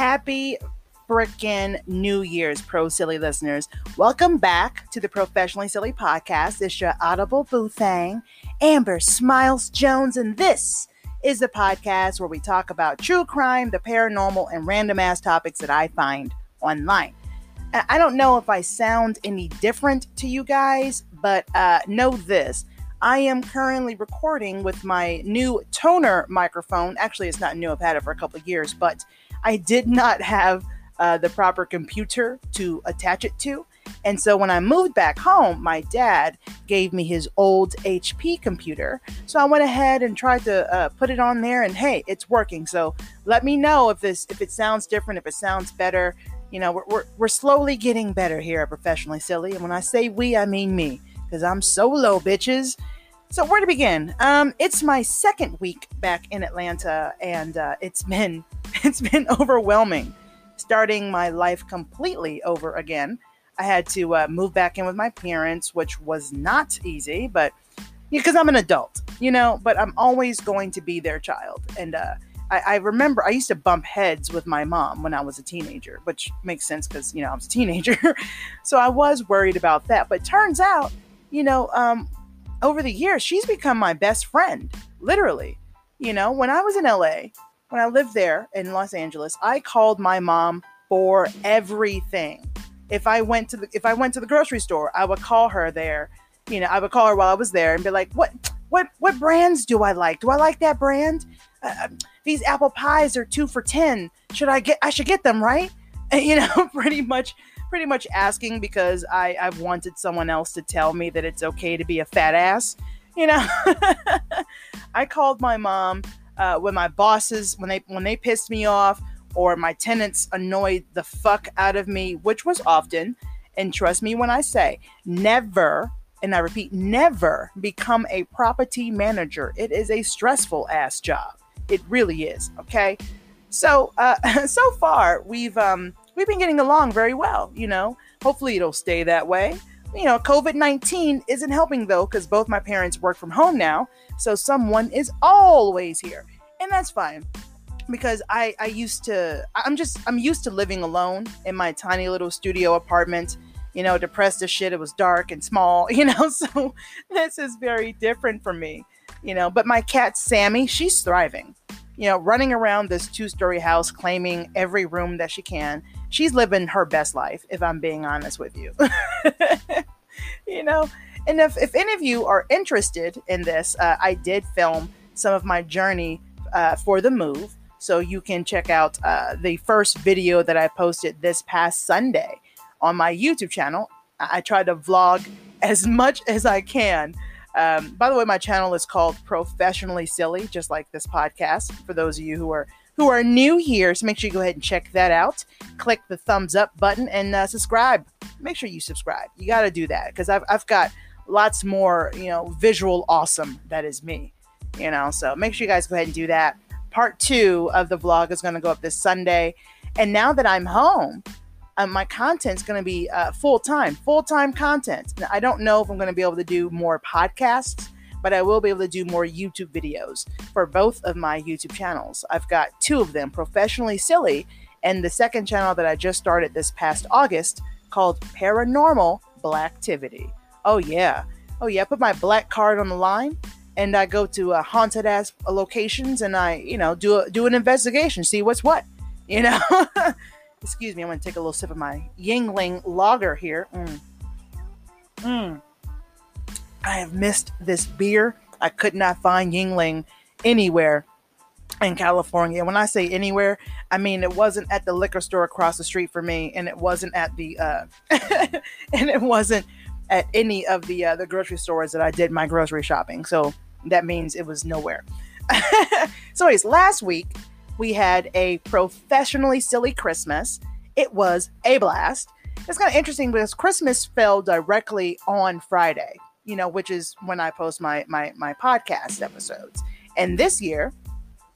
Happy freaking New Year's, Pro Silly listeners. Welcome back to the Professionally Silly Podcast. It's your Audible Boo Thang, Amber Smiles Jones, and this is the podcast where we talk about true crime, the paranormal, and random ass topics that I find online. I don't know if I sound any different to you guys, but uh, know this I am currently recording with my new Tonor microphone. Actually, it's not new, I've had it for a couple of years, but I did not have uh, the proper computer to attach it to. And so when I moved back home, my dad gave me his old HP computer. So I went ahead and tried to uh, put it on there, and hey, it's working. So let me know if this if it sounds different, if it sounds better. You know, we're, we're, we're slowly getting better here at Professionally Silly. And when I say we, I mean me because I'm solo, bitches. So where to begin? Um, it's my second week back in Atlanta, and uh, it's been it's been overwhelming. Starting my life completely over again. I had to uh, move back in with my parents, which was not easy, but because I'm an adult, you know. But I'm always going to be their child, and uh, I, I, remember I used to bump heads with my mom when I was a teenager, which makes sense because you know I was a teenager, so I was worried about that. But turns out you know, um, over the years, she's become my best friend, literally. You know, when I was in LA, when I lived there in Los Angeles, I called my mom for everything. If I went to the if I went to the grocery store, I would call her there. You know, I would call her while I was there and be like, "What what what brands do I like? Do I like that brand? Uh, uh these apple pies are 2 for 10. Should I get I should get them, right?" And, you know, pretty much pretty much asking because I, I've wanted someone else to tell me that it's okay to be a fat ass. You know, I called my mom uh, when my bosses when they when they pissed me off or my tenants annoyed the fuck out of me, which was often. And trust me when I say, never, and I repeat, never become a property manager. It is a stressful ass job. It really is. Okay. So, uh, so far we've um, we've been getting along very well, you know. Hopefully it'll stay that way. You know, COVID 19 isn't helping though, because both my parents work from home now. So someone is always here. And that's fine. Because I, I used to, I'm just, I'm used to living alone in my tiny little studio apartment. You know, depressed as shit. It was dark and small, you know. So this is very different for me, you know. But my cat, Sammy, she's thriving you know, running around this two story house claiming every room that she can she's living her best life, if I'm being honest with you. you know, and if, if any of you are interested in this, uh, I did film some of my journey uh, for the move. So you can check out uh, the first video that I posted this past Sunday on my YouTube channel. I, I try to vlog as much as I can. Um, by the way, my channel is called Professionally Silly, just like this podcast. For those of you who are who are new here. So make sure you go ahead and check that out. Click the thumbs up button and uh, subscribe. Make sure you subscribe. You got to do that because I've, I've got lots more, you know, visual awesome that is me, you know. So make sure you guys go ahead and do that. Part two of the vlog is going to go up this Sunday. And now that I'm home, uh, my content's going to be uh, full time, full time content. Now, I don't know if I'm going to be able to do more podcasts but I will be able to do more YouTube videos for both of my YouTube channels. I've got two of them, Professionally Silly, and the second channel that I just started this past August called Paranormal Blacktivity. Oh, yeah. Oh, yeah. I put my black card on the line and I go to uh, haunted ass locations and I, you know, do a, do an investigation, see what's what, you know. Excuse me, I'm gonna take a little sip of my Yuengling lager here. Mm. Mm. I have missed this beer. I could not find Yuengling anywhere in California. When I say anywhere, I mean it wasn't at the liquor store across the street for me, and it wasn't at the uh, and it wasn't at any of the uh, the grocery stores that I did my grocery shopping. So that means it was nowhere. so, anyways, last week we had a professionally silly Christmas. It was a blast. It's kind of interesting because Christmas fell directly on Friday you know, which is when I post my my my podcast episodes. And this year,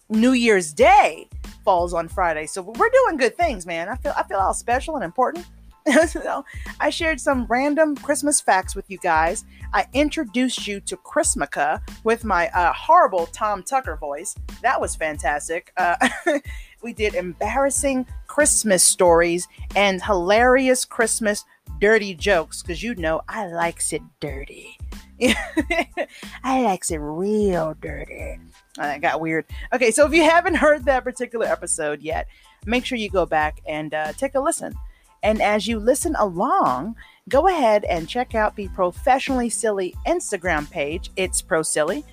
New Year's Day falls on Friday. So we're doing good things, man. I feel I feel all special and important. so I shared some random Christmas facts with you guys. I introduced you to Chrismukkah with my uh, horrible Tom Tucker voice. That was fantastic. Uh, we did embarrassing Christmas stories and hilarious Christmas dirty jokes because you know I likes it dirty. I likes it real dirty. That got weird. Okay, so if you haven't heard that particular episode yet, make sure you go back and uh, take a listen. And as you listen along, go ahead and check out the Professionally Silly Instagram page. It's Pro Silly.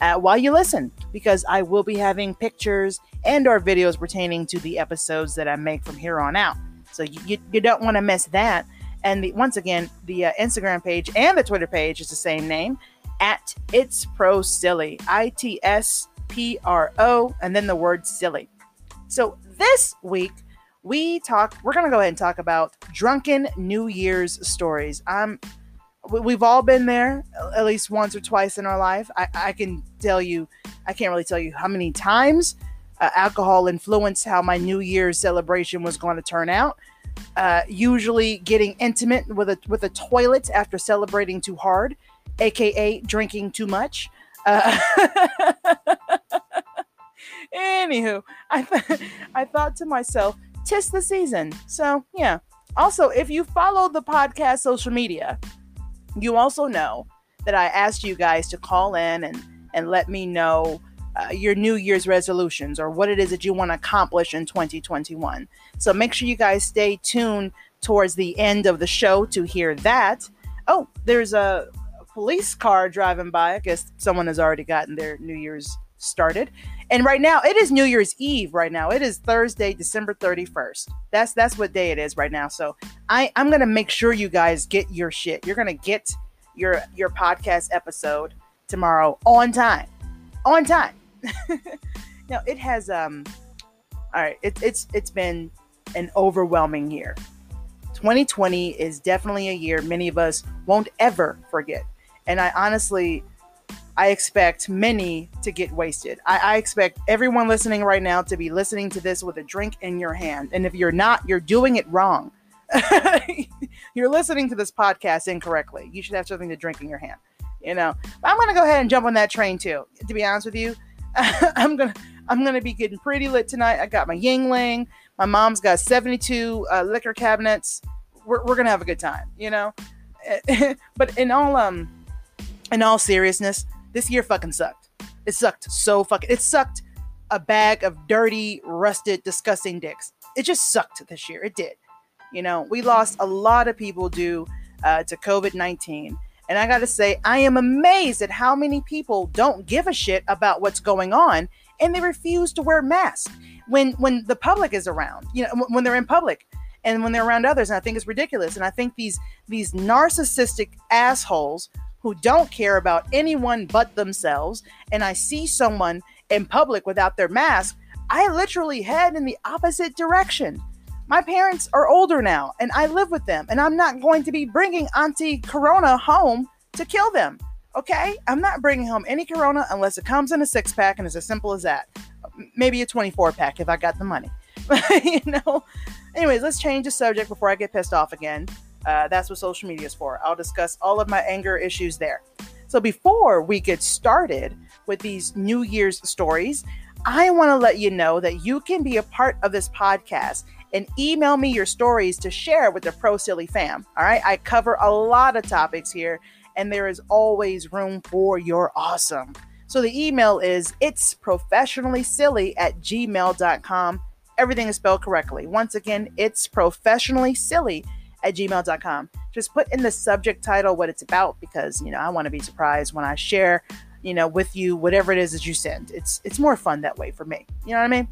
Uh, while you listen, because I will be having pictures and or videos pertaining to the episodes that I make from here on out. So you, you, you don't want to miss that. And the, once again, the uh, Instagram page and the Twitter page is the same name at It's Pro Silly. I T S P R O, and then the word silly. So this week, we talk we're going to go ahead and talk about drunken new year's stories i'm we've all been there at least once or twice in our life i, I can tell you i can't really tell you how many times uh, alcohol influenced how my new year's celebration was going to turn out uh, usually getting intimate with a with a toilet after celebrating too hard aka drinking too much uh, anywho I, th- I thought to myself tis the season. So, yeah. Also, if you follow the podcast social media, you also know that I asked you guys to call in and, and let me know uh, your New Year's resolutions or what it is that you want to accomplish in 2021. So make sure you guys stay tuned towards the end of the show to hear that. Oh, there's a police car driving by. I guess someone has already gotten their New Year's started. And right now, it is New Year's Eve. Right now, it is Thursday, December thirty first. That's that's what day it is right now. So I I'm gonna make sure you guys get your shit. You're gonna get your your podcast episode tomorrow on time, on time. now it has um. All right, it, it's it's been an overwhelming year. 2020 is definitely a year many of us won't ever forget. And I honestly I expect many to get wasted. I, I, expect everyone listening right now to be listening to this with a drink in your hand. And if you're not, you're doing it wrong. you're listening to this podcast incorrectly. You should have something to drink in your hand. You know, but I'm gonna go ahead and jump on that train too. To be honest with you, I'm gonna I'm gonna be getting pretty lit tonight. I got my Yuengling. My mom's got 72 uh, liquor cabinets. We're, we're gonna have a good time. You know, but in all um in all seriousness, this year fucking sucked. It sucked so fucking. It sucked a bag of dirty, rusted, disgusting dicks. It just sucked this year. It did. You know, we lost a lot of people due uh, to COVID 19. And I got to say, I am amazed at how many people don't give a shit about what's going on and they refuse to wear masks when when the public is around, you know, when they're in public and when they're around others. And I think it's ridiculous. And I think these these narcissistic assholes who don't care about anyone but themselves, and I see someone in public without their mask, I literally head in the opposite direction. My parents are older now, and I live with them, and I'm not going to be bringing Auntie Corona home to kill them. Okay? I'm not bringing home any Corona unless it comes in a six pack, and it's as simple as that. Maybe a 24 pack if I got the money. you know? Anyways, let's change the subject before I get pissed off again. Uh, that's what social media is for. I'll discuss all of my anger issues there. So before we get started with these New Year's stories, I want to let you know that you can be a part of this podcast and email me your stories to share with the Pro Silly fam. All right. I cover a lot of topics here, and there is always room for your awesome. So the email is it's professionally silly at gmail.com. Everything is spelled correctly. Once again, it's professionally silly at gmail.com. Just put in the subject title what it's about because, you know, I want to be surprised when I share, you know, with you whatever it is that you send. It's it's more fun that way for me. You know what I mean?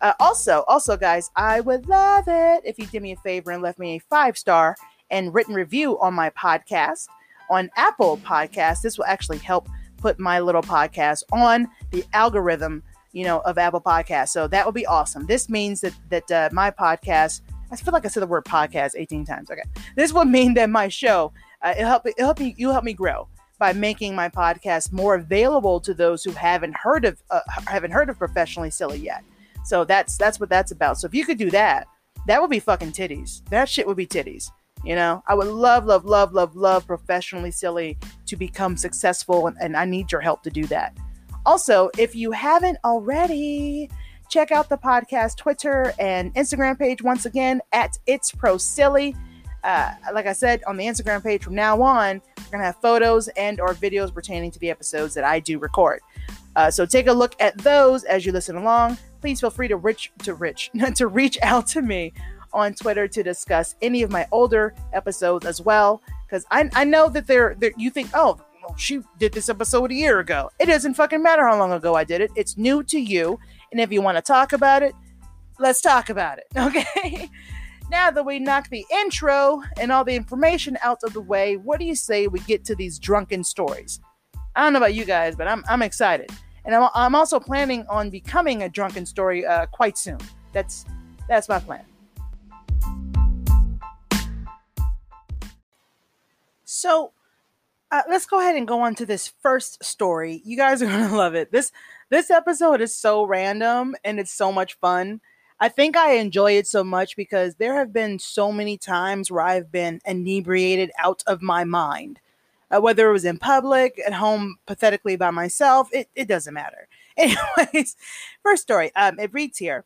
Uh, also, also, guys, I would love it if you did me a favor and left me a five star and written review on my podcast on Apple Podcast. This will actually help put my little podcast on the algorithm, you know, of Apple Podcast. So that would be awesome. This means that that uh, my podcast I feel like I said the word podcast 18 times. Okay. This will mean that my show, uh, it'll help, it'll help me, you help me grow by making my podcast more available to those who haven't heard of, uh, haven't heard of professionally silly yet. So that's, that's what that's about. So if you could do that, that would be fucking titties. That shit would be titties. You know, I would love, love, love, love, love professionally silly to become successful, and, and I need your help to do that. Also, if you haven't already, check out the podcast Twitter and Instagram page once again at It's Pro Silly. Uh, like I said on the Instagram page from now on, we're gonna have photos and or videos pertaining to the episodes that I do record. Uh, so take a look at those as you listen along. Please feel free to reach to reach to reach out to me on Twitter to discuss any of my older episodes as well. Because I, I know that they're, they're you think, oh, she did this episode a year ago. It doesn't fucking matter how long ago I did it. It's new to you. And if you want to talk about it, let's talk about it. Okay. now that we knock the intro and all the information out of the way, what do you say we get to these drunken stories? I don't know about you guys, but I'm, I'm excited. And I'm, I'm also planning on becoming a drunken story uh, quite soon. That's that's my plan. So uh, let's go ahead and go on to this first story. You guys are gonna love it. This this episode is so random and it's so much fun. I think I enjoy it so much because there have been so many times where I've been inebriated out of my mind. Uh, whether it was in public, at home, pathetically by myself, it, it doesn't matter. Anyways, first story. Um, it reads here.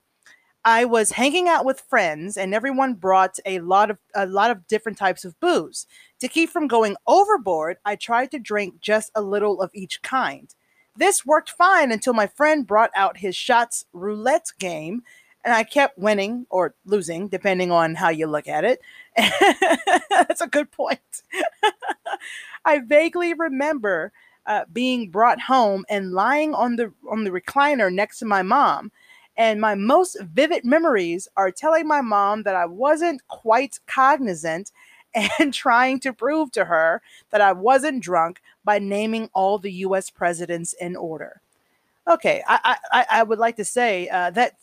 I was hanging out with friends and everyone brought a lot of a lot of different types of booze. To keep from going overboard, I tried to drink just a little of each kind. This worked fine until my friend brought out his shots roulette game and I kept winning or losing depending on how you look at it. That's a good point. I vaguely remember uh, being brought home and lying on the on the recliner next to my mom and my most vivid memories are telling my mom that I wasn't quite cognizant and trying to prove to her that I wasn't drunk by naming all the US presidents in order. Okay, I, I, I would like to say uh, that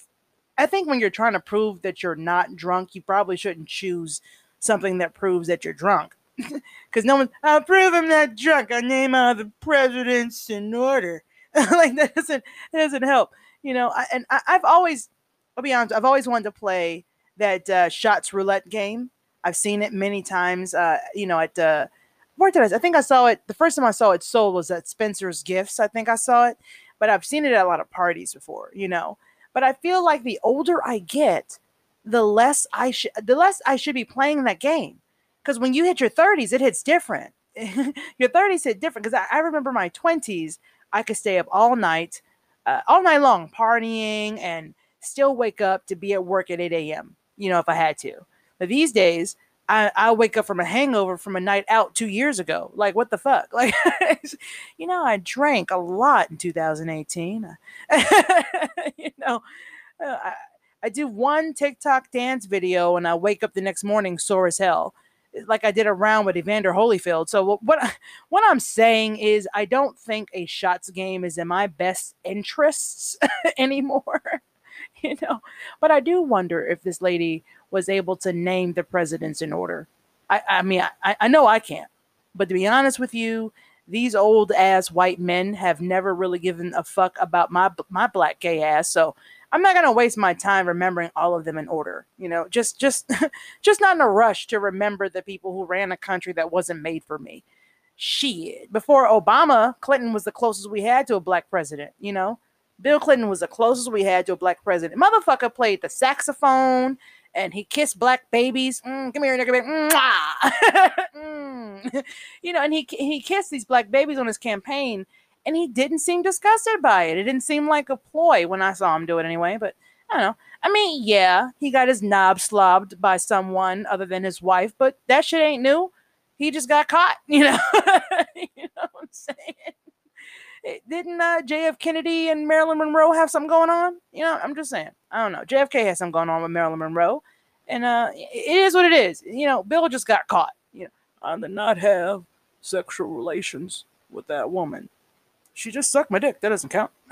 I think when you're trying to prove that you're not drunk, you probably shouldn't choose something that proves that you're drunk. Because no one, I'll prove I'm not drunk. I name all the presidents in order. like that doesn't that doesn't help you know, I, and I, have always, I'll be honest, I've always wanted to play that uh, shots roulette game. I've seen it many times. Uh, you know, at uh, where did I? I think I saw it. The first time I saw it sold was at Spencer's Gifts. I think I saw it, but I've seen it at a lot of parties before. You know, but I feel like the older I get, the less I should, the less I should be playing that game. Because when you hit your 30s, it hits different. your 30s hit different. Because I, I remember my 20s, I could stay up all night uh, all night long partying and still wake up to be at work at 8 a.m. You know, if I had to. But these days, I, I wake up from a hangover from a night out two years ago. Like, what the fuck? Like, you know, I drank a lot in 2018. you know, uh, I, I do one TikTok dance video and I wake up the next morning sore as hell like I did around with Evander Holyfield. So what what I'm saying is I don't think a shots game is in my best interests anymore. you know, but I do wonder if this lady was able to name the presidents in order. I, I mean, I, I know I can't, but to be honest with you, these old ass white men have never really given a fuck about my my black gay ass. So I'm not gonna waste my time remembering all of them in order. You know, just just just not in a rush to remember the people who ran a country that wasn't made for me. Shit. Before Obama, Clinton was the closest we had to a black president, you know? Bill Clinton was the closest we had to a black president. Motherfucker played the saxophone and he kissed black babies. Mm, come here, nigga. mm. You know, and he he kissed these black babies on his campaign and he didn't seem disgusted by it. It didn't seem like a ploy when I saw him do it anyway, but I don't know. I mean, yeah, he got his knob slobbed by someone other than his wife, but that shit ain't new. He just got caught, you know. you know what I'm saying? It, didn't uh, JF Kennedy and Marilyn Monroe have something going on? You know, I'm just saying. I don't know. JFK has something going on with Marilyn Monroe, and uh, it is what it is. You know, Bill just got caught. You know, I did not have sexual relations with that woman she just sucked my dick. That doesn't count.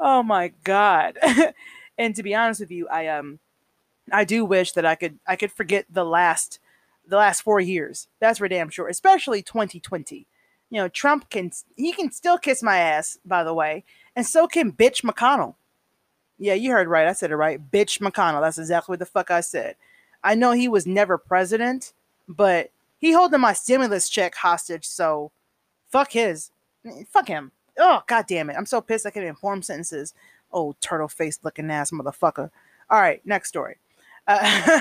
oh my god. and to be honest with you, I um I do wish that I could I could forget the last the last 4 years. That's for damn sure, especially 2020. You know, Trump can he can still kiss my ass, by the way, and so can bitch McConnell. Yeah, you heard right. I said it right. Bitch McConnell. That's exactly what the fuck I said. I know he was never president, but he holding my stimulus check hostage, so fuck his. Fuck him. Oh, god damn it. I'm so pissed I can't even form sentences. Oh, turtle faced looking ass motherfucker. All right, next story. Uh,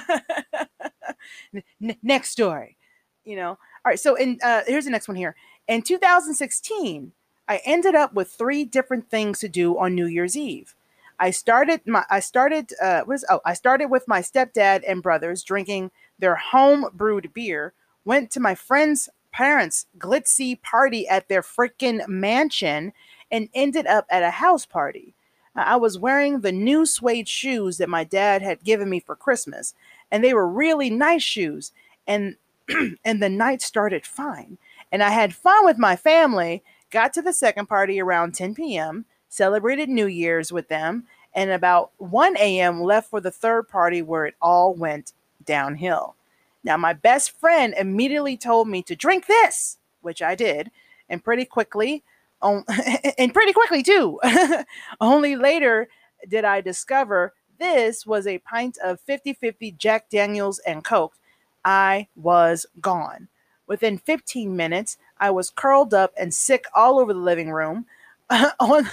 n- next story. You know. All right, so in uh, here's the next one here. In 2016, I ended up with three different things to do on New Year's Eve. I started my I started uh oh I started with my stepdad and brothers drinking their home brewed beer. Went to my friend's parents' glitzy party at their freaking mansion and ended up at a house party. I was wearing the new suede shoes that my dad had given me for Christmas, and they were really nice shoes. And and the night started fine. And I had fun with my family. Got to the second party around 10 p.m celebrated New Year's with them, and about 1 a.m. left for the third party where it all went downhill. Now, my best friend immediately told me to drink this, which I did, and pretty quickly, um, and pretty quickly too. Only later did I discover this was a pint of 50 50 Jack Daniels and Coke. I was gone. Within 15 minutes, I was curled up and sick all over the living room. on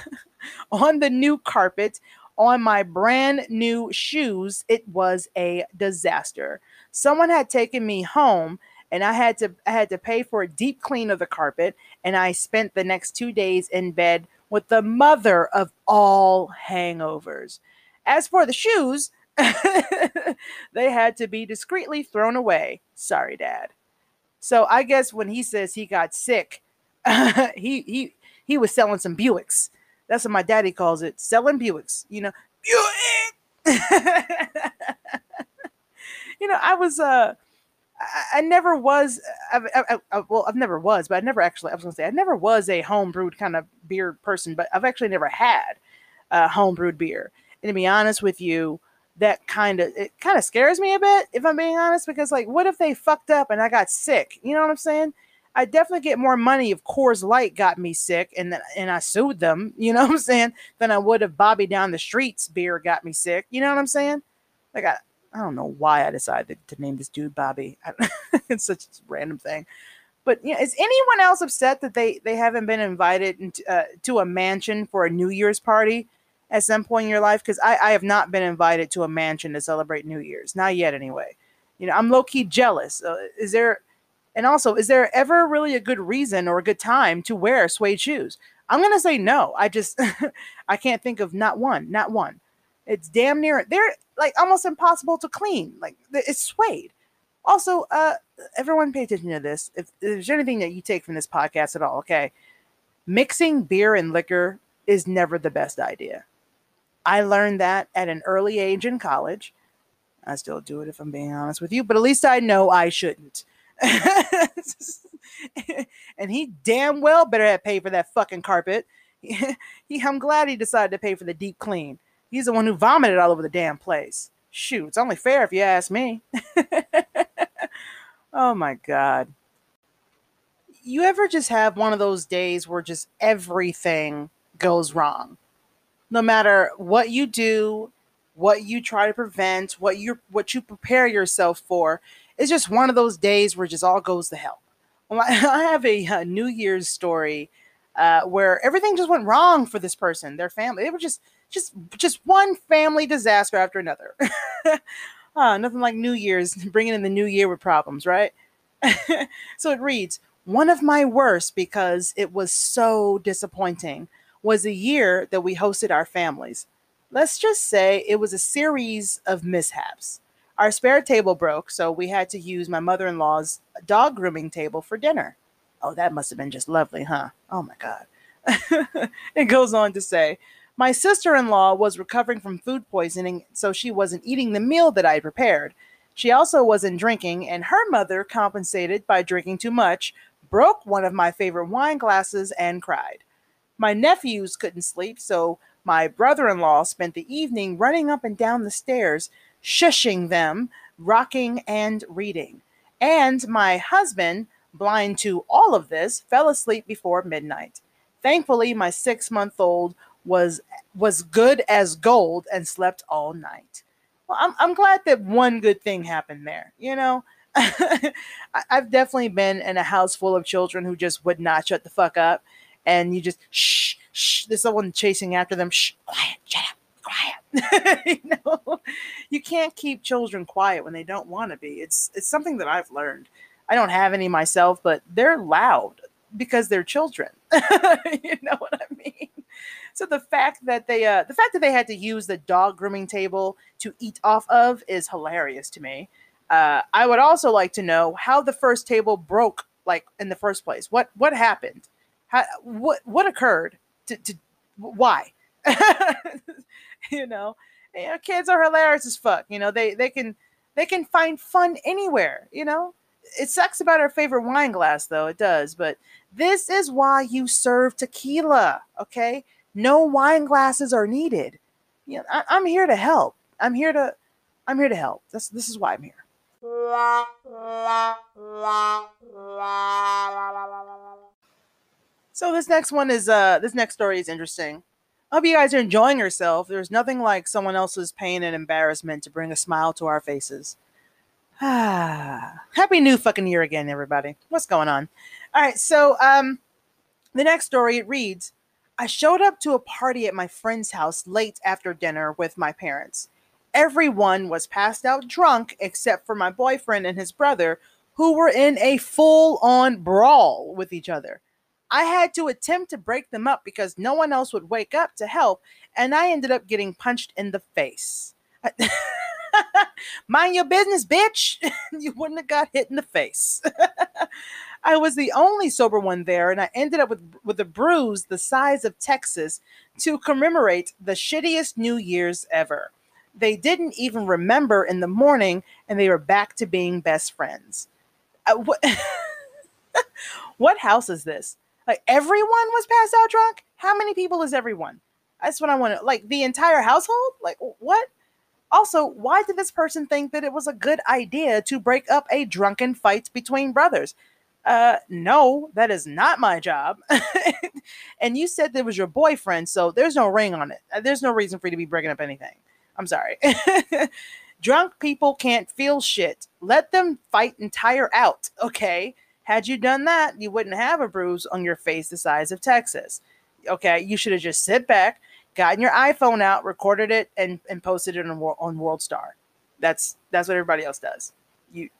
on the new carpet, on my brand new shoes, it was a disaster. Someone had taken me home and I had to I had to pay for a deep clean of the carpet and I spent the next 2 days in bed with the mother of all hangovers. As for the shoes, they had to be discreetly thrown away. Sorry, dad. So I guess when he says he got sick, he he he was selling some Buicks. That's what my daddy calls it, selling Buicks. You know, Buick. you know, I was uh, I, never was. I, I, I, well, I've never was, but I never actually. I was gonna say I never was a home brewed kind of beer person, but I've actually never had uh, home brewed beer. And to be honest with you, that kind of it kind of scares me a bit, if I'm being honest, because like, what if they fucked up and I got sick? You know what I'm saying? I definitely get more money if Coors Light got me sick and and I sued them, you know what I'm saying, than I would if Bobby down the streets beer got me sick. You know what I'm saying? Like I I don't know why I decided to name this dude Bobby. it's such a random thing. But yeah, is anyone else upset that they they haven't been invited into, uh, to a mansion for a New Year's party at some point in your life? Because I, I have not been invited to a mansion to celebrate New Year's, not yet anyway. You know, I'm low key jealous. Uh, is there and also, is there ever really a good reason or a good time to wear suede shoes? I'm gonna say no. I just I can't think of not one, not one. It's damn near they're like almost impossible to clean. Like it's suede. Also, uh, everyone pay attention to this. If, if there's anything that you take from this podcast at all, okay, mixing beer and liquor is never the best idea. I learned that at an early age in college. I still do it if I'm being honest with you, but at least I know I shouldn't. and he damn well better have paid for that fucking carpet. he, I'm glad he decided to pay for the deep clean. He's the one who vomited all over the damn place. Shoot, it's only fair if you ask me. oh my god. You ever just have one of those days where just everything goes wrong? No matter what you do, what you try to prevent, what you what you prepare yourself for, it's just one of those days where it just all goes to hell. I have a, a New Year's story uh, where everything just went wrong for this person, their family. They were just just just one family disaster after another. uh, nothing like New Year's bringing in the new year with problems, right? so it reads, one of my worst because it was so disappointing was a year that we hosted our families. Let's just say it was a series of mishaps. Our spare table broke, so we had to use my mother in law's dog grooming table for dinner. Oh, that must have been just lovely, huh? Oh my God. it goes on to say, my sister in law was recovering from food poisoning, so she wasn't eating the meal that I prepared. She also wasn't drinking, and her mother compensated by drinking too much, broke one of my favorite wine glasses, and cried. My nephews couldn't sleep, so my brother in law spent the evening running up and down the stairs shushing them, rocking and reading. And my husband, blind to all of this, fell asleep before midnight. Thankfully, my six month old was was good as gold and slept all night. Well, I'm I'm glad that one good thing happened there. You know, I've definitely been in a house full of children who just would not shut the fuck up, and you just shh shh. There's someone chasing after them. Shh, quiet, shut up quiet. you know, you can't keep children quiet when they don't want to be. It's it's something that I've learned. I don't have any myself, but they're loud because they're children. you know what I mean? So the fact that they uh the fact that they had to use the dog grooming table to eat off of is hilarious to me. Uh, I would also like to know how the first table broke, like in the first place. What what happened? What what occurred? To, to why? you know, kids are hilarious as fuck. You know, they they can they can find fun anywhere. You know, it sucks about our favorite wine glass though. It does, but this is why you serve tequila. Okay, no wine glasses are needed. You know, I, I'm here to help. I'm here to I'm here to help. This this is why I'm here. So this next one is uh this next story is interesting. I hope you guys are enjoying yourself. There's nothing like someone else's pain and embarrassment to bring a smile to our faces. Ah, happy new fucking year again, everybody. What's going on? All right, so um, the next story it reads: I showed up to a party at my friend's house late after dinner with my parents. Everyone was passed out drunk except for my boyfriend and his brother, who were in a full-on brawl with each other. I had to attempt to break them up because no one else would wake up to help, and I ended up getting punched in the face. Mind your business, bitch. you wouldn't have got hit in the face. I was the only sober one there, and I ended up with, with a bruise the size of Texas to commemorate the shittiest New Year's ever. They didn't even remember in the morning, and they were back to being best friends. Uh, what, what house is this? Like everyone was passed out drunk? How many people is everyone? That's what I want to like the entire household? Like what? Also, why did this person think that it was a good idea to break up a drunken fight between brothers? Uh, no, that is not my job. and you said there was your boyfriend, so there's no ring on it. Uh, there's no reason for you to be breaking up anything. I'm sorry. Drunk people can't feel shit. Let them fight and tire out, okay? Had you done that, you wouldn't have a bruise on your face the size of Texas. Okay, you should have just sit back, gotten your iPhone out, recorded it, and, and posted it on, on World Star. That's that's what everybody else does. You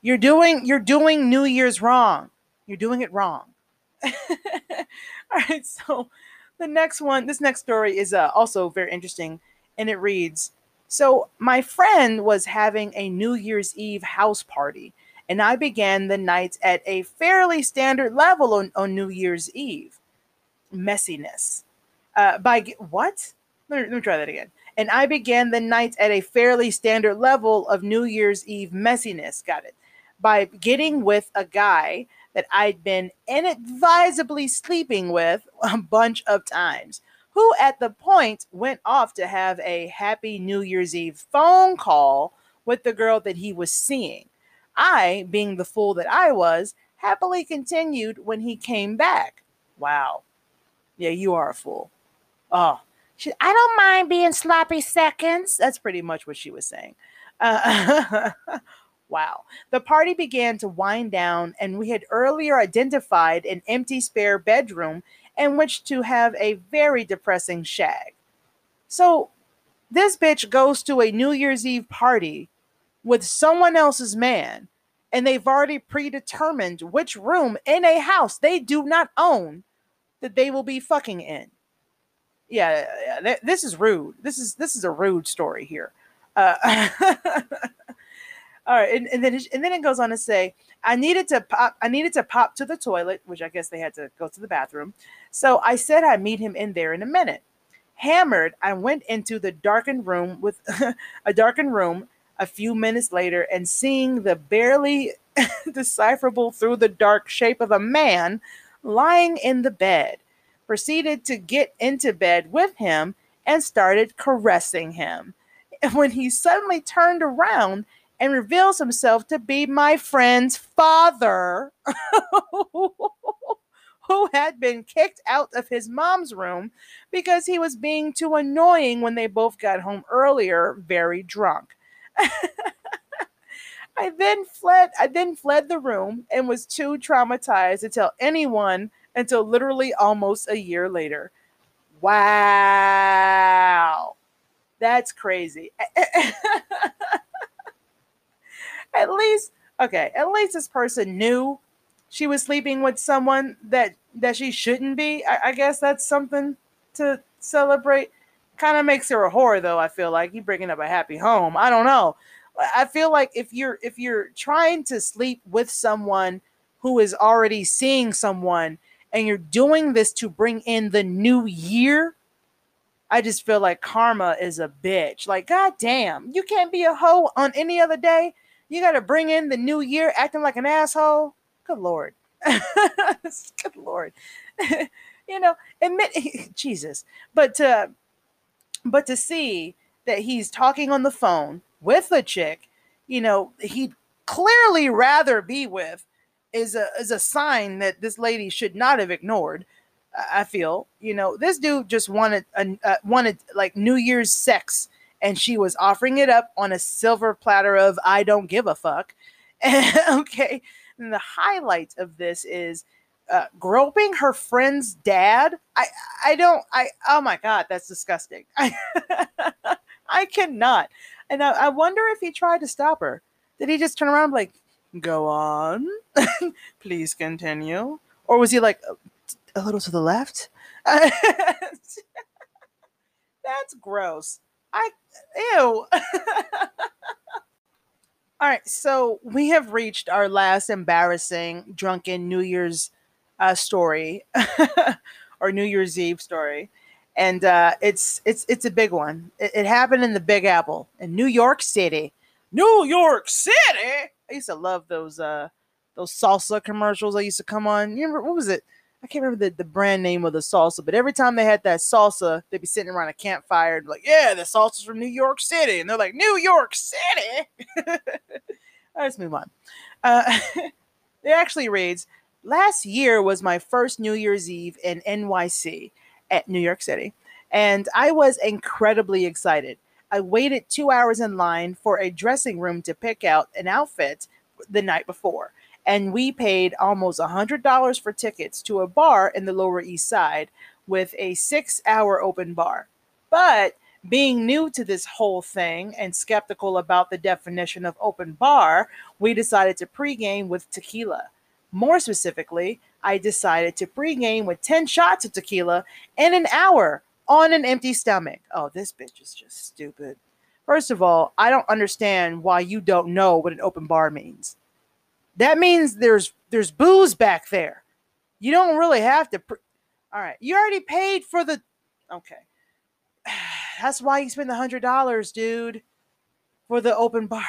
you're doing you're doing New Year's wrong. You're doing it wrong. All right, so the next one, this next story is uh, also very interesting, and it reads: So my friend was having a New Year's Eve house party and I began the night at a fairly standard level on, on New Year's Eve. Messiness. Uh, by what? Let me, let me try that again. And I began the night at a fairly standard level of New Year's Eve messiness. Got it. By getting with a guy that I'd been inadvisably sleeping with a bunch of times, who at the point went off to have a happy New Year's Eve phone call with the girl that he was seeing. I, being the fool that I was, happily continued when he came back. Wow. Yeah, you are a fool. Oh, she, I don't mind being sloppy seconds. That's pretty much what she was saying. Uh, wow. The party began to wind down, and we had earlier identified an empty spare bedroom in which to have a very depressing shag. So, this bitch goes to a New Year's Eve party with someone else's man and they've already predetermined which room in a house they do not own that they will be fucking in. Yeah, this is rude. This is this is a rude story here. Uh, all right, and, and then and then it goes on to say, I needed to pop. I needed to pop to the toilet, which I guess they had to go to the bathroom. So I said I'd meet him in there in a minute. Hammered, I went into the darkened room with a darkened room a few minutes later and seeing the barely decipherable through the dark shape of a man lying in the bed, proceeded to get into bed with him and started caressing him. When he suddenly turned around and reveals himself to be my friend's father, who had been kicked out of his mom's room because he was being too annoying when they both got home earlier, very drunk. I then fled I then fled the room and was too traumatized to tell anyone until literally almost a year later. Wow. That's crazy. at least okay, at least this person knew she was sleeping with someone that that she shouldn't be. I, I guess that's something to celebrate. Kind of makes her a whore, though. I feel like you bringing up a happy home. I don't know. I feel like if you're if you're trying to sleep with someone who is already seeing someone and you're doing this to bring in the new year, I just feel like karma is a bitch. Like, god damn, you can't be a hoe on any other day. You got to bring in the new year acting like an asshole. Good lord. Good lord. you know, admit Jesus. But to but to see that he's talking on the phone with a chick, you know, he'd clearly rather be with is a is a sign that this lady should not have ignored. I feel, you know, this dude just wanted a, uh, wanted like New Year's sex, and she was offering it up on a silver platter of I don't give a fuck. okay, and the highlight of this is uh, groping her friend's dad. I I don't I oh my god, that's disgusting. I cannot. And I, I wonder if he tried to stop her. Did he just turn around like, go on, please continue, or was he like a little to the left? that's gross. I ew. All right, so we have reached our last embarrassing drunken New Year's uh, story or New Year's Eve story, and uh, it's it's it's a big one. It, it, happened in the Big Apple in New York City. New York City. I used to love those uh those salsa commercials. I used to come on. You remember what was it? I can't remember the, the brand name of the salsa, but every time they had that salsa, they'd be sitting around a campfire, like, yeah, the salsa's from New York City. And they're like, New York City. Let's move on. Uh, it actually reads Last year was my first New Year's Eve in NYC at New York City, and I was incredibly excited. I waited two hours in line for a dressing room to pick out an outfit the night before and we paid almost $100 for tickets to a bar in the Lower East Side with a six hour open bar. But being new to this whole thing and skeptical about the definition of open bar, we decided to pregame with tequila. More specifically, I decided to pregame with 10 shots of tequila in an hour on an empty stomach. Oh, this bitch is just stupid. First of all, I don't understand why you don't know what an open bar means that means there's there's booze back there. You don't really have to. Pr- All right, you already paid for the. Okay, that's why you spend the hundred dollars, dude, for the open bar.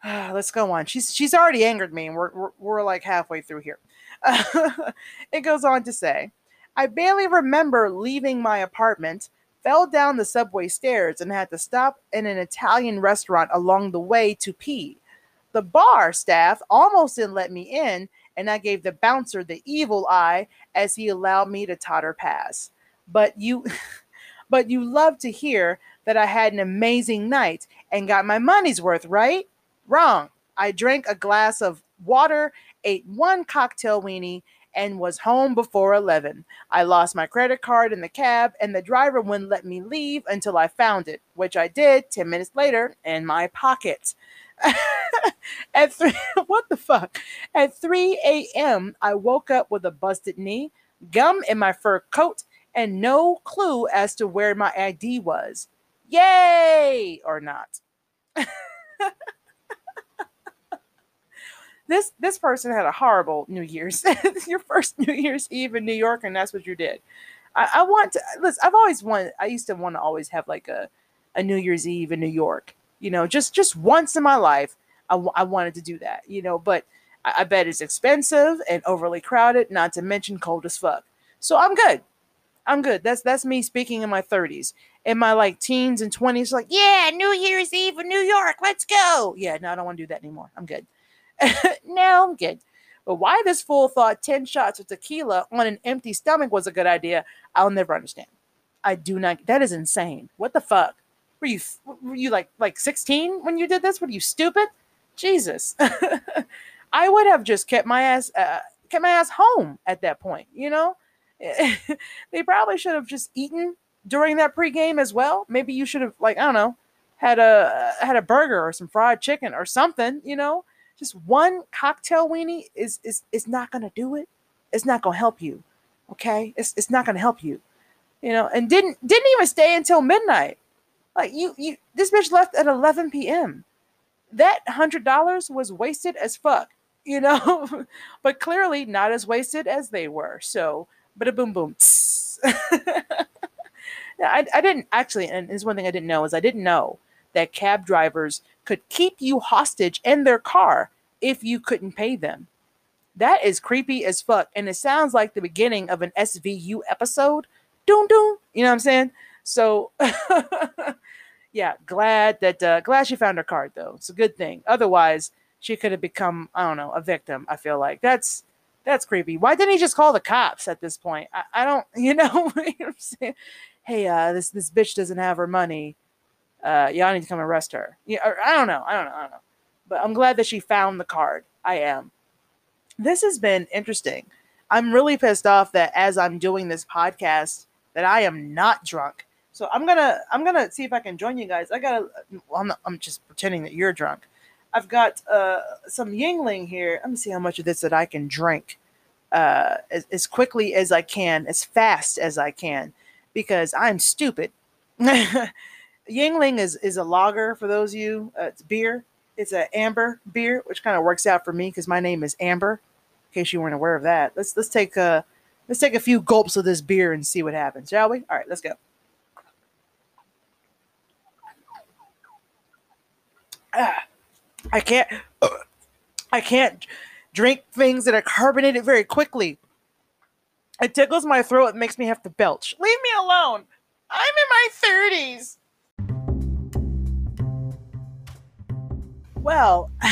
Let's go on. She's she's already angered me, and we're we're, we're like halfway through here. it goes on to say, I barely remember leaving my apartment, fell down the subway stairs, and had to stop in an Italian restaurant along the way to pee. The bar staff almost didn't let me in, and I gave the bouncer the evil eye as he allowed me to totter past. But you but you love to hear that I had an amazing night and got my money's worth, right? Wrong. I drank a glass of water, ate one cocktail weenie, and was home before 11. I lost my credit card in the cab, and the driver wouldn't let me leave until I found it, which I did 10 minutes later in my pocket. At three, what the fuck? At 3 a.m., I woke up with a busted knee, gum in my fur coat, and no clue as to where my ID was. Yay! Or not. this this person had a horrible New Year's. Your first New Year's Eve in New York, and that's what you did. I, I want to listen. I've always wanted. I used to want to always have like a a New Year's Eve in New York you know, just just once in my life, I, w- I wanted to do that. You know, but I, I bet it's expensive and overly crowded. Not to mention cold as fuck. So I'm good. I'm good. That's that's me speaking in my 30s. In my like teens and 20s, like, yeah, New Year's Eve in New York. Let's go. Yeah, no, I don't want to do that anymore. I'm good. no, I'm good. But why this fool thought 10 shots of tequila on an empty stomach was a good idea, I'll never understand. I do not. That is insane. What the fuck? Were you were you like like 16 when you did this? Were you stupid? Jesus. I would have just kept my ass uh, kept my ass home at that point, you know? they probably should have just eaten during that pregame as well. Maybe you should have like I don't know, had a had a burger or some fried chicken or something, you know? Just one cocktail weenie is is is not to do it. It's not to help you. Okay? It's it's not to help you. You know, and didn't didn't even stay until midnight. Like you you this bitch left at 11 p.m. That $100 was wasted as fuck you know, but clearly not as wasted as they were. So, but a boom boom. I, I didn't actually, and this one thing I didn't know is I didn't know that cab drivers could keep you hostage in their car if you couldn't pay them. That is creepy as fuck. And it sounds like the beginning of an SVU episode. Doom doom. You know what I'm saying? So yeah, glad that uh, glad she found her card though. It's a good thing. Otherwise, she could have become I don't know a victim. I feel like that's that's creepy. Why didn't he just call the cops at this point? I, I don't, you know, you know? Hey, uh, this this bitch doesn't have her money. Uh, y'all need to come arrest her. Yeah, or, I don't know. I don't know. I don't know. But I'm glad that she found the card. I am. This has been interesting. I'm really pissed off that as I'm doing this podcast, that I am not drunk. So I'm gonna I'm gonna see if I can join you guys. I gotta. Well, I'm I'm just pretending that you're drunk. I've got uh, some Yuengling here. Let me see how much of this that I can drink uh, as, as quickly as I can, as fast as I can, because I'm stupid. Yuengling is is a lager for those of you. Uh, it's beer. It's an amber beer, which kind of works out for me because my name is Amber. In case you weren't aware of that, let's let's take a let's take a few gulps of this beer and see what happens, shall we? All right, let's go. Ah. I can't I can't drink things that are carbonated very quickly. It tickles my throat, it makes me have to belch. Leave me alone. I'm in my 30s. Well,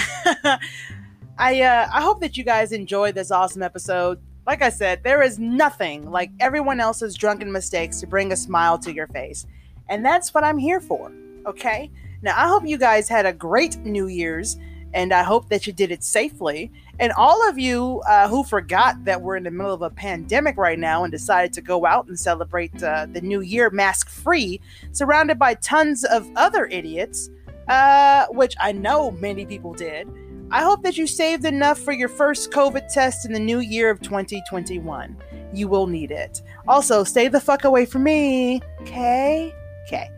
I uh, I hope that you guys enjoyed this awesome episode. Like I said, there is nothing like everyone else's drunken mistakes to bring a smile to your face. And that's what I'm here for. Okay? Now, I hope you guys had a great New Year's and I hope that you did it safely. And all of you uh, who forgot that we're in the middle of a pandemic right now and decided to go out and celebrate uh, the new year mask free, surrounded by tons of other idiots, uh, which I know many people did. I hope that you saved enough for your first COVID test in the new year of 2021. You will need it. Also, stay the fuck away from me. Okay? Okay.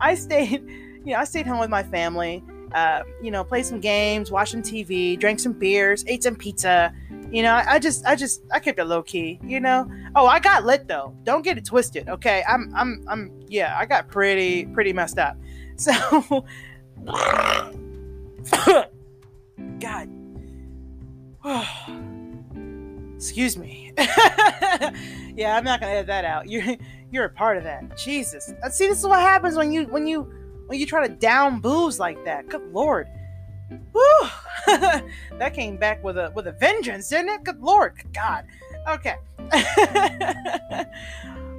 I stayed, you know, I stayed home with my family. Uh, you know, play some games, watch some TV, drank some beers, ate some pizza. You know, I, I, just, I just, I kept it low key. You know. Oh, I got lit though. Don't get it twisted. Okay, I'm, I'm, I'm. Yeah, I got pretty, pretty messed up. So, God. Excuse me. yeah, I'm not gonna edit that out. You're you're a part of that. Jesus. Uh, see, this is what happens when you when you when you try to down booze like that. Good lord. Whew. that came back with a with a vengeance, didn't it? Good lord. Good God. Okay.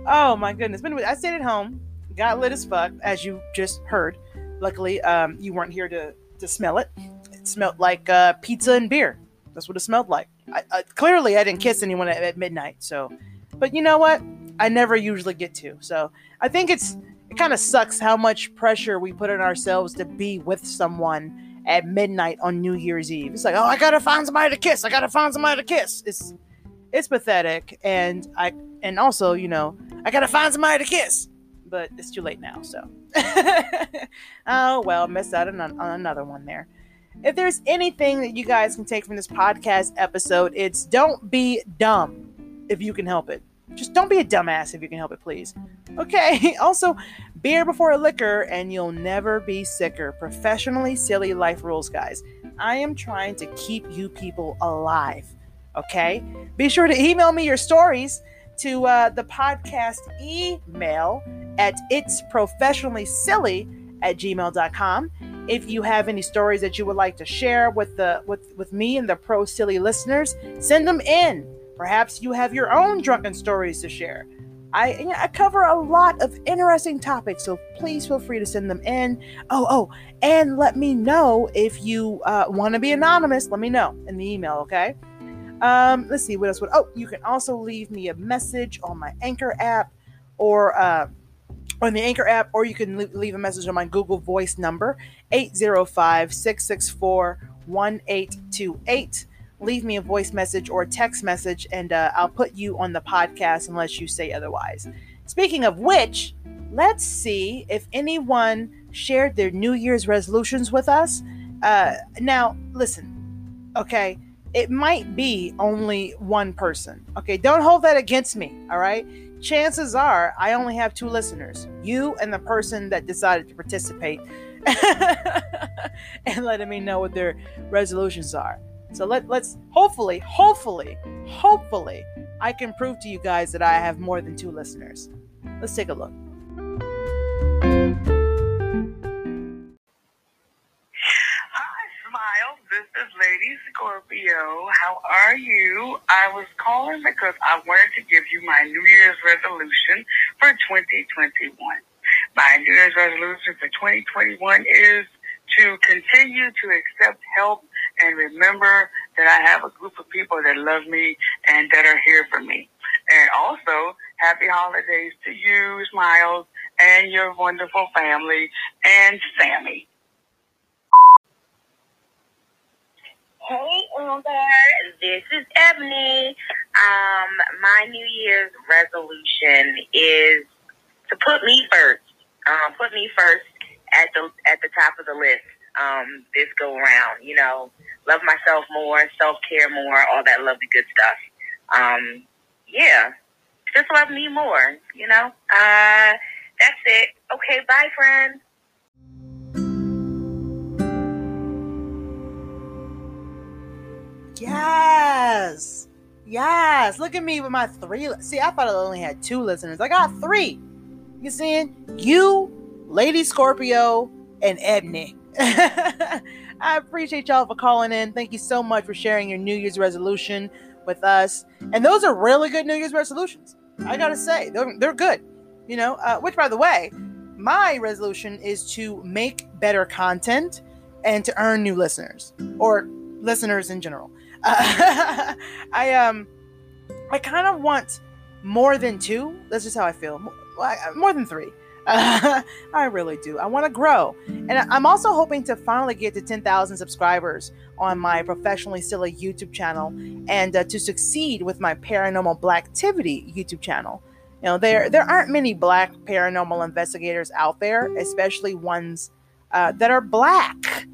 oh my goodness. I stayed at home, got lit as fuck, as you just heard. Luckily, um, you weren't here to to smell it. It smelled like uh, pizza and beer. That's what it smelled like. I, I, clearly, I didn't kiss anyone at, at midnight. So, but you know what? I never usually get to. So I think it's it kind of sucks how much pressure we put on ourselves to be with someone at midnight on New Year's Eve. It's like, oh, I gotta find somebody to kiss. I gotta find somebody to kiss. It's it's pathetic, and I and also you know I gotta find somebody to kiss, but it's too late now. So oh well, missed out on, on another one there. If there's anything that you guys can take from this podcast episode, it's don't be dumb if you can help it. Just don't be a dumbass if you can help it, please. Okay, also, beer before liquor, and you'll never be sicker. Professionally silly life rules, guys. I am trying to keep you people alive. Okay? Be sure to email me your stories to uh, the podcast email at it's professionally silly at gmail.com If you have any stories that you would like to share with the with with me and the pro silly listeners, send them in. Perhaps you have your own drunken stories to share. I, I cover a lot of interesting topics, so please feel free to send them in. Oh, oh, and let me know if you uh, want to be anonymous. Let me know in the email, okay? Um, let's see what else. Would, oh, you can also leave me a message on my Anchor app or uh, on the Anchor app, or you can leave a message on my Google Voice number, 805 664 1828 leave me a voice message or a text message, and uh, I'll put you on the podcast unless you say otherwise. Speaking of which, let's see if anyone shared their New Year's resolutions with us. Uh, now, listen, okay, it might be only one person. Okay, don't hold that against me, all right? Chances are I only have two listeners you and the person that decided to participate and letting me know what their resolutions are. So let, let's hopefully, hopefully, hopefully, I can prove to you guys that I have more than two listeners. Let's take a look. This is Lady Scorpio. How are you? I was calling because I wanted to give you my New Year's resolution for 2021. My New Year's resolution for 2021 is to continue to accept help and remember that I have a group of people that love me and that are here for me. And also, happy holidays to you, Smiles, and your wonderful family, and Sammy. Hey, Amber. This is Ebony. Um, my New Year's resolution is to put me first. Um, put me first at the at the top of the list. Um, this go around. You know, love myself more, self care more, all that lovely good stuff. Um, yeah, just love me more, you know? Uh, that's it. Okay, bye, friends. Yes. Yes. Look at me with my three. See, I thought I only had two listeners. I got three. You seeing? You, Lady Scorpio, and Ebony. I appreciate y'all for calling in. Thank you so much for sharing your New Year's resolution with us. And those are really good New Year's resolutions. I gotta say, they're, they're good. You know, uh, which by the way, my resolution is to make better content and to earn new listeners or listeners in general. Uh, I um, I kind of want more than two. That's just how I feel. More, more than three. Uh, I really do. I want to grow. And I'm also hoping to finally get to 10,000 subscribers on my Professionally Silly YouTube channel and uh, to succeed with my Paranormal Blacktivity YouTube channel. You know, there there aren't many black paranormal investigators out there, especially ones uh, that are black,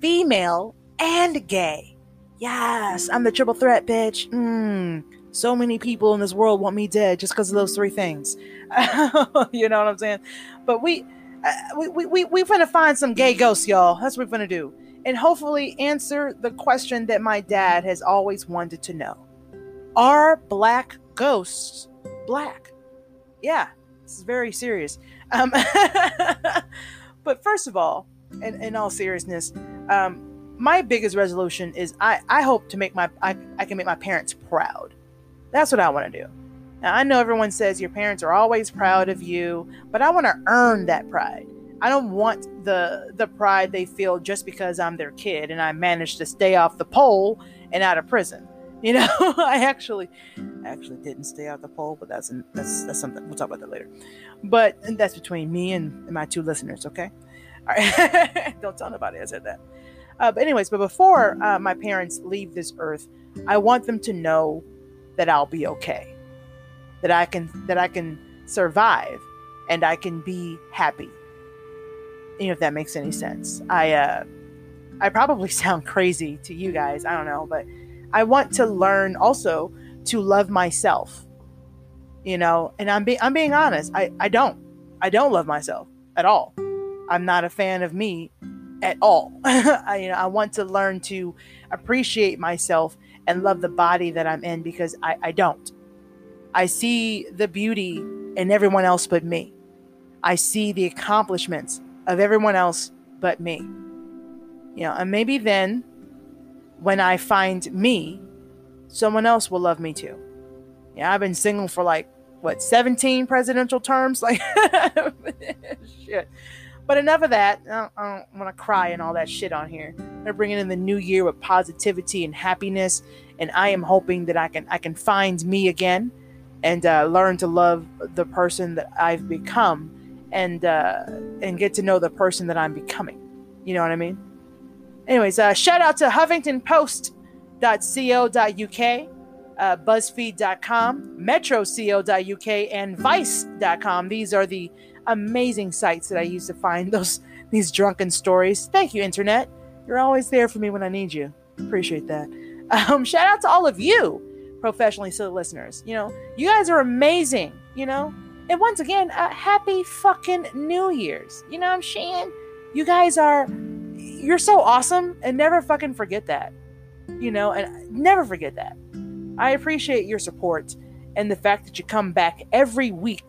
female, and gay. Yes, I'm the triple threat, bitch. Mm, so many people in this world want me dead just because of those three things. you know what I'm saying? But we, uh, we, we, we, we're going to find some gay ghosts, y'all. That's what we're to do. And hopefully answer the question that my dad has always wanted to know Are black ghosts black? Yeah, this is very serious. Um, but first of all, in, in all seriousness, um, my biggest resolution is I, I hope to make my I, I can make my parents proud. That's what I want to do. Now, I know everyone says your parents are always proud of you, but I want to earn that pride. I don't want the the pride they feel just because I'm their kid and I managed to stay off the pole and out of prison. You know, I actually actually didn't stay out the pole, but that's that's that's something we'll talk about that later. But that's between me and, and my two listeners, okay? All right, don't tell nobody I said that. Uh, but anyways, but before uh, my parents leave this earth, I want them to know that I'll be okay that I can that I can survive and I can be happy. You know, if that makes any sense. I uh I probably sound crazy to you guys, I don't know, but I want to learn also to love myself. You know, and I'm being I'm being honest. I I don't. I don't love myself at all. I'm not a fan of me at all. I you know, I want to learn to appreciate myself and love the body that I'm in because I I don't. I see the beauty in everyone else but me. I see the accomplishments of everyone else but me. You know, and maybe then when I find me, someone else will love me too. Yeah, I've been single for like what 17 presidential terms like shit but enough of that. I don't, don't want to cry and all that shit on here. They're bringing in the new year with positivity and happiness and i am hoping that i can i can find me again and uh, learn to love the person that i've become and uh, and get to know the person that i'm becoming. You know what i mean? Anyways uh, shout out to huffingtonpost.co.uk uh, BuzzFeed.com, MetroCO.uk, and Vice.com. These are the amazing sites that I used to find those these drunken stories. Thank you, Internet. You're always there for me when I need you. Appreciate that. Um, shout out to all of you, professionally silly listeners. You know, you guys are amazing. You know, and once again, uh, happy fucking New Year's. You know what I'm saying? You guys are, you're so awesome, and never fucking forget that. You know, and never forget that. I appreciate your support and the fact that you come back every week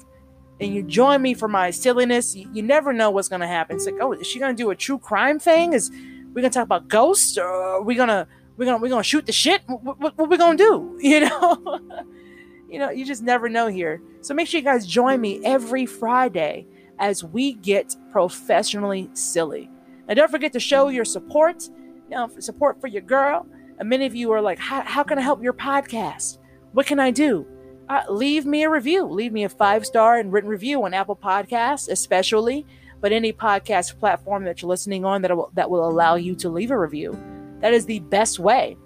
and you join me for my silliness. You, you never know what's to happen. It's like, oh, is she to do a true crime thing? Is we to talk about ghosts? Or are we to we're gonna we're gonna shoot the shit. What, what, what we gonna do? You know, you know, you just never know here. So make sure you guys join me every Friday as we get professionally silly. And don't forget to show your support, you know, support for your girl. And many of you are like, how, how can I help your podcast? What can I do? Uh, leave me a review. Leave me a five star and written review on Apple Podcasts, especially, but any podcast platform that you're listening on that will, that will allow you to leave a review. That is the best way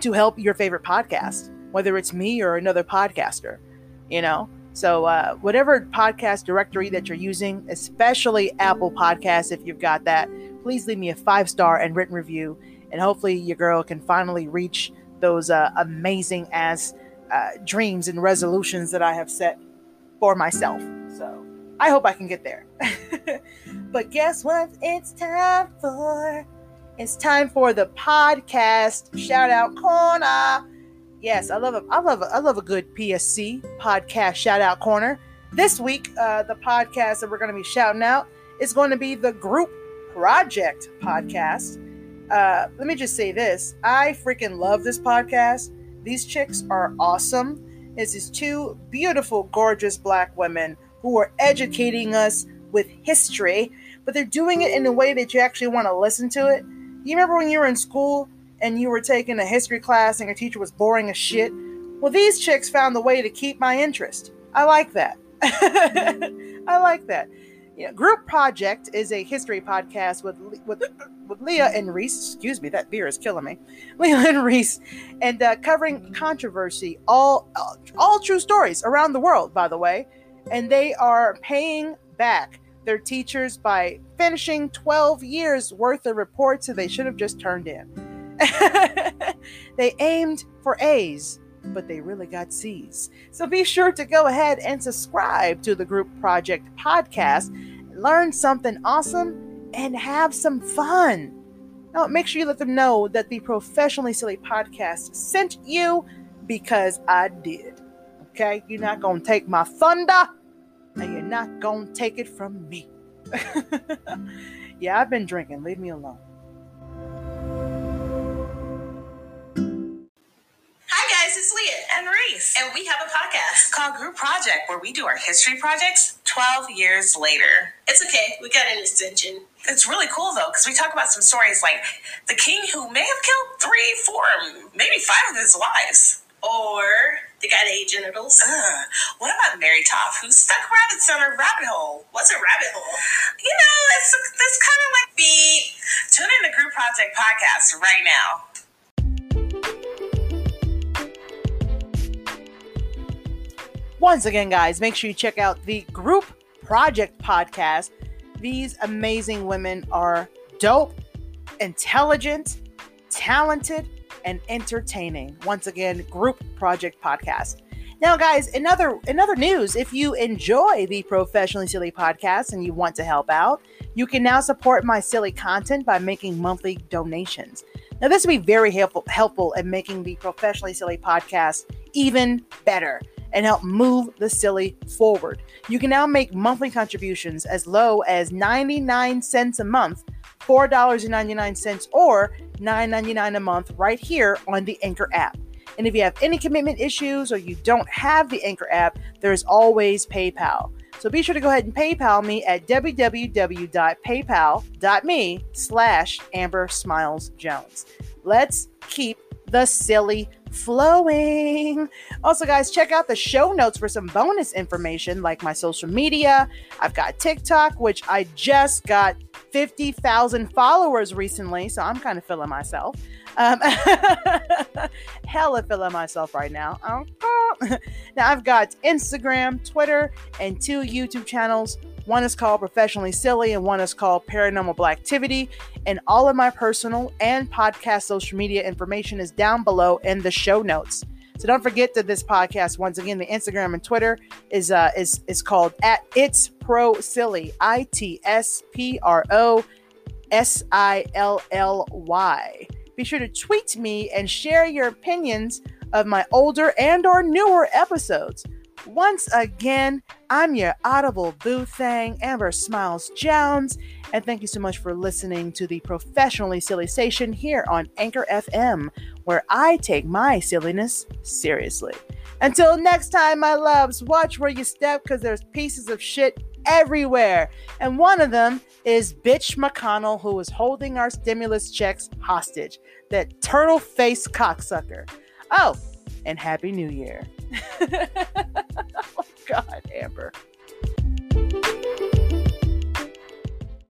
to help your favorite podcast, whether it's me or another podcaster, you know? So, uh, whatever podcast directory that you're using, especially Apple Podcasts, if you've got that, please leave me a five star and written review and hopefully your girl can finally reach those uh, amazing ass uh, dreams and resolutions that I have set for myself. So I hope I can get there. but guess what? It's time for. It's time for the podcast shout out corner. Yes, I love a, I love a, I love a good PSC podcast shout out corner. This week, uh, the podcast that we're going to be shouting out is going to be the Group Project podcast. Uh, let me just say this I freaking love this podcast. These chicks are awesome. This is two beautiful, gorgeous black women who are educating us with history, but they're doing it in a way that you actually want to listen to it. You remember when you were in school and you were taking a history class and your teacher was boring as shit? Well, these chicks found the way to keep my interest. I like that. I like that. You know, Group Project is a history podcast with with with Leah and Reese. Excuse me, that beer is killing me. Leah and Reese, and uh, covering controversy, all, all all true stories around the world, by the way. And they are paying back their teachers by finishing 12 years worth of reports that they should have just turned in. they aimed for A's but they really got C's. So be sure to go ahead and subscribe to the Group Project podcast, learn something awesome, and have some fun. Now, make sure you let them know that the Professionally Silly podcast sent you because I did. Okay? You're not going to take my thunder, and you're not going to take it from me. yeah, I've been drinking. Leave me alone. Hi guys, it's Leah and Reese. And we have a podcast called Group Project where we do our history projects 12 years later. It's okay. We got an extension. It's really cool though because we talk about some stories like the king who may have killed three, four, maybe five of his wives. Or the guy that ate genitals. Ugh. What about Mary Toft, who stuck rabbits on a rabbit hole? What's a rabbit hole? You know, it's, it's kind of like beep. Tune in the Group Project podcast right now. Once again, guys, make sure you check out the Group Project podcast. These amazing women are dope, intelligent, talented, and entertaining. Once again, Group Project podcast. Now, guys, another another news. If you enjoy the Professionally Silly podcast and you want to help out, you can now support my silly content by making monthly donations. Now, this will be very helpful helpful in making the Professionally Silly podcast even better and help move the silly forward. You can now make monthly contributions as low as 99 cents a month $4.99 or $9.99 a month right here on the Anchor app. And if you have any commitment issues or you don't have the Anchor app, there's always PayPal. So be sure to go ahead and PayPal me at www.paypal.me slash Amber Smiles Jones. Let's keep the silly flowing. Also, guys, check out the show notes for some bonus information like my social media. I've got TikTok, which I just got 50,000 followers recently, so I'm kind of feeling myself. Um, hella feeling myself right now. now, I've got Instagram, Twitter, and two YouTube channels. One is called Professionally Silly, and one is called Paranormal Black Activity. And all of my personal and podcast social media information is down below in the show notes. So don't forget that this podcast, once again, the Instagram and Twitter is uh, is is called at It's Pro Silly, I T S P R O S I L L Y. Be sure to tweet me and share your opinions of my older and or newer episodes. Once again, I'm your Audible Boo Thang, Amber Smiles Jones, and thank you so much for listening to the Professionally Silly Station here on Anchor FM, where I take my silliness seriously. Until next time, my loves, watch where you step because there's pieces of shit everywhere. And one of them is Bitch McConnell, who is holding our stimulus checks hostage. That turtle faced cocksucker. Oh, and Happy New Year. oh, my God, Amber.